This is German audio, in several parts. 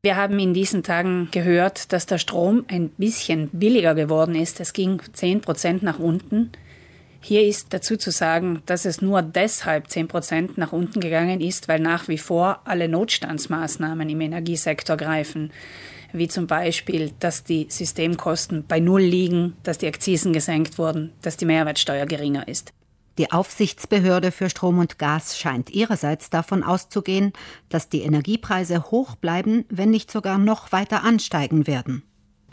Wir haben in diesen Tagen gehört, dass der Strom ein bisschen billiger geworden ist. Es ging 10 Prozent nach unten. Hier ist dazu zu sagen, dass es nur deshalb 10 Prozent nach unten gegangen ist, weil nach wie vor alle Notstandsmaßnahmen im Energiesektor greifen, wie zum Beispiel, dass die Systemkosten bei Null liegen, dass die Akzisen gesenkt wurden, dass die Mehrwertsteuer geringer ist. Die Aufsichtsbehörde für Strom und Gas scheint ihrerseits davon auszugehen, dass die Energiepreise hoch bleiben, wenn nicht sogar noch weiter ansteigen werden.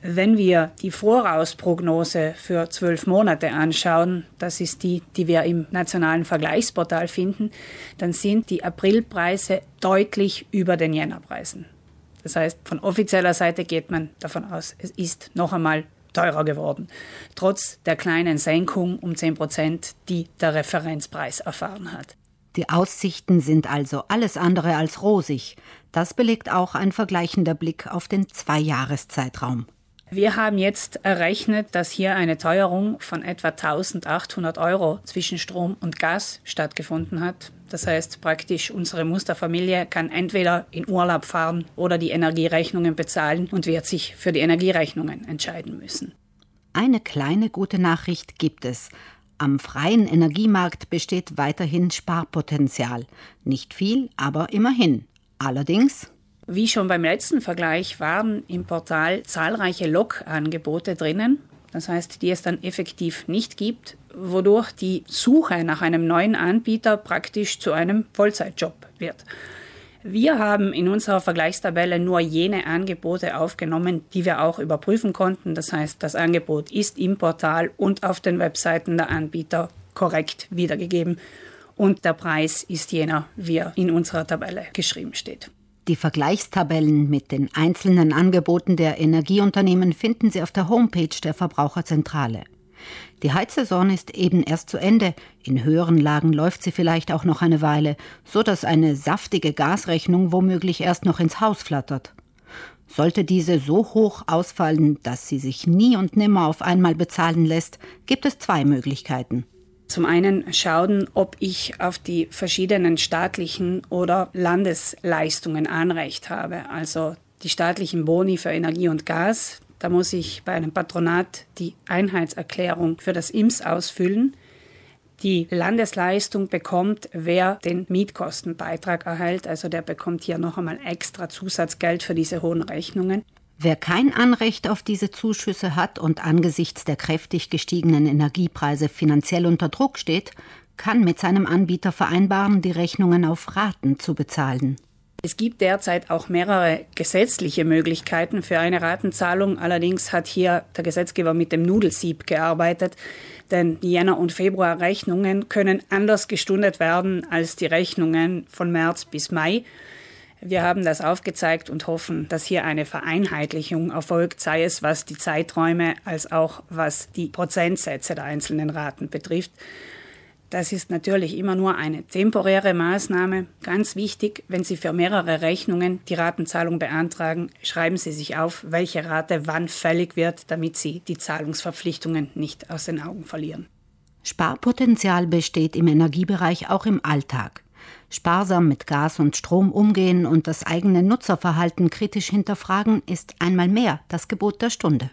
Wenn wir die Vorausprognose für zwölf Monate anschauen, das ist die, die wir im nationalen Vergleichsportal finden, dann sind die Aprilpreise deutlich über den Jännerpreisen. Das heißt, von offizieller Seite geht man davon aus, es ist noch einmal teurer geworden, trotz der kleinen Senkung um 10 Prozent, die der Referenzpreis erfahren hat. Die Aussichten sind also alles andere als rosig. Das belegt auch ein vergleichender Blick auf den Zweijahreszeitraum. Wir haben jetzt errechnet, dass hier eine Teuerung von etwa 1800 Euro zwischen Strom und Gas stattgefunden hat. Das heißt praktisch, unsere Musterfamilie kann entweder in Urlaub fahren oder die Energierechnungen bezahlen und wird sich für die Energierechnungen entscheiden müssen. Eine kleine gute Nachricht gibt es. Am freien Energiemarkt besteht weiterhin Sparpotenzial. Nicht viel, aber immerhin. Allerdings wie schon beim letzten Vergleich waren im Portal zahlreiche Log-Angebote drinnen, das heißt, die es dann effektiv nicht gibt, wodurch die Suche nach einem neuen Anbieter praktisch zu einem Vollzeitjob wird. Wir haben in unserer Vergleichstabelle nur jene Angebote aufgenommen, die wir auch überprüfen konnten. Das heißt, das Angebot ist im Portal und auf den Webseiten der Anbieter korrekt wiedergegeben und der Preis ist jener, wie er in unserer Tabelle geschrieben steht. Die Vergleichstabellen mit den einzelnen Angeboten der Energieunternehmen finden Sie auf der Homepage der Verbraucherzentrale. Die Heizsaison ist eben erst zu Ende. In höheren Lagen läuft sie vielleicht auch noch eine Weile, so dass eine saftige Gasrechnung womöglich erst noch ins Haus flattert. Sollte diese so hoch ausfallen, dass sie sich nie und nimmer auf einmal bezahlen lässt, gibt es zwei Möglichkeiten. Zum einen schauen, ob ich auf die verschiedenen staatlichen oder Landesleistungen Anrecht habe. Also die staatlichen Boni für Energie und Gas. Da muss ich bei einem Patronat die Einheitserklärung für das IMS ausfüllen. Die Landesleistung bekommt, wer den Mietkostenbeitrag erhält. Also der bekommt hier noch einmal extra Zusatzgeld für diese hohen Rechnungen. Wer kein Anrecht auf diese Zuschüsse hat und angesichts der kräftig gestiegenen Energiepreise finanziell unter Druck steht, kann mit seinem Anbieter vereinbaren, die Rechnungen auf Raten zu bezahlen. Es gibt derzeit auch mehrere gesetzliche Möglichkeiten für eine Ratenzahlung. Allerdings hat hier der Gesetzgeber mit dem Nudelsieb gearbeitet, denn die Jänner- und Februarrechnungen können anders gestundet werden als die Rechnungen von März bis Mai. Wir haben das aufgezeigt und hoffen, dass hier eine Vereinheitlichung erfolgt, sei es was die Zeiträume als auch was die Prozentsätze der einzelnen Raten betrifft. Das ist natürlich immer nur eine temporäre Maßnahme. Ganz wichtig, wenn Sie für mehrere Rechnungen die Ratenzahlung beantragen, schreiben Sie sich auf, welche Rate wann fällig wird, damit Sie die Zahlungsverpflichtungen nicht aus den Augen verlieren. Sparpotenzial besteht im Energiebereich auch im Alltag sparsam mit Gas und Strom umgehen und das eigene Nutzerverhalten kritisch hinterfragen, ist einmal mehr das Gebot der Stunde.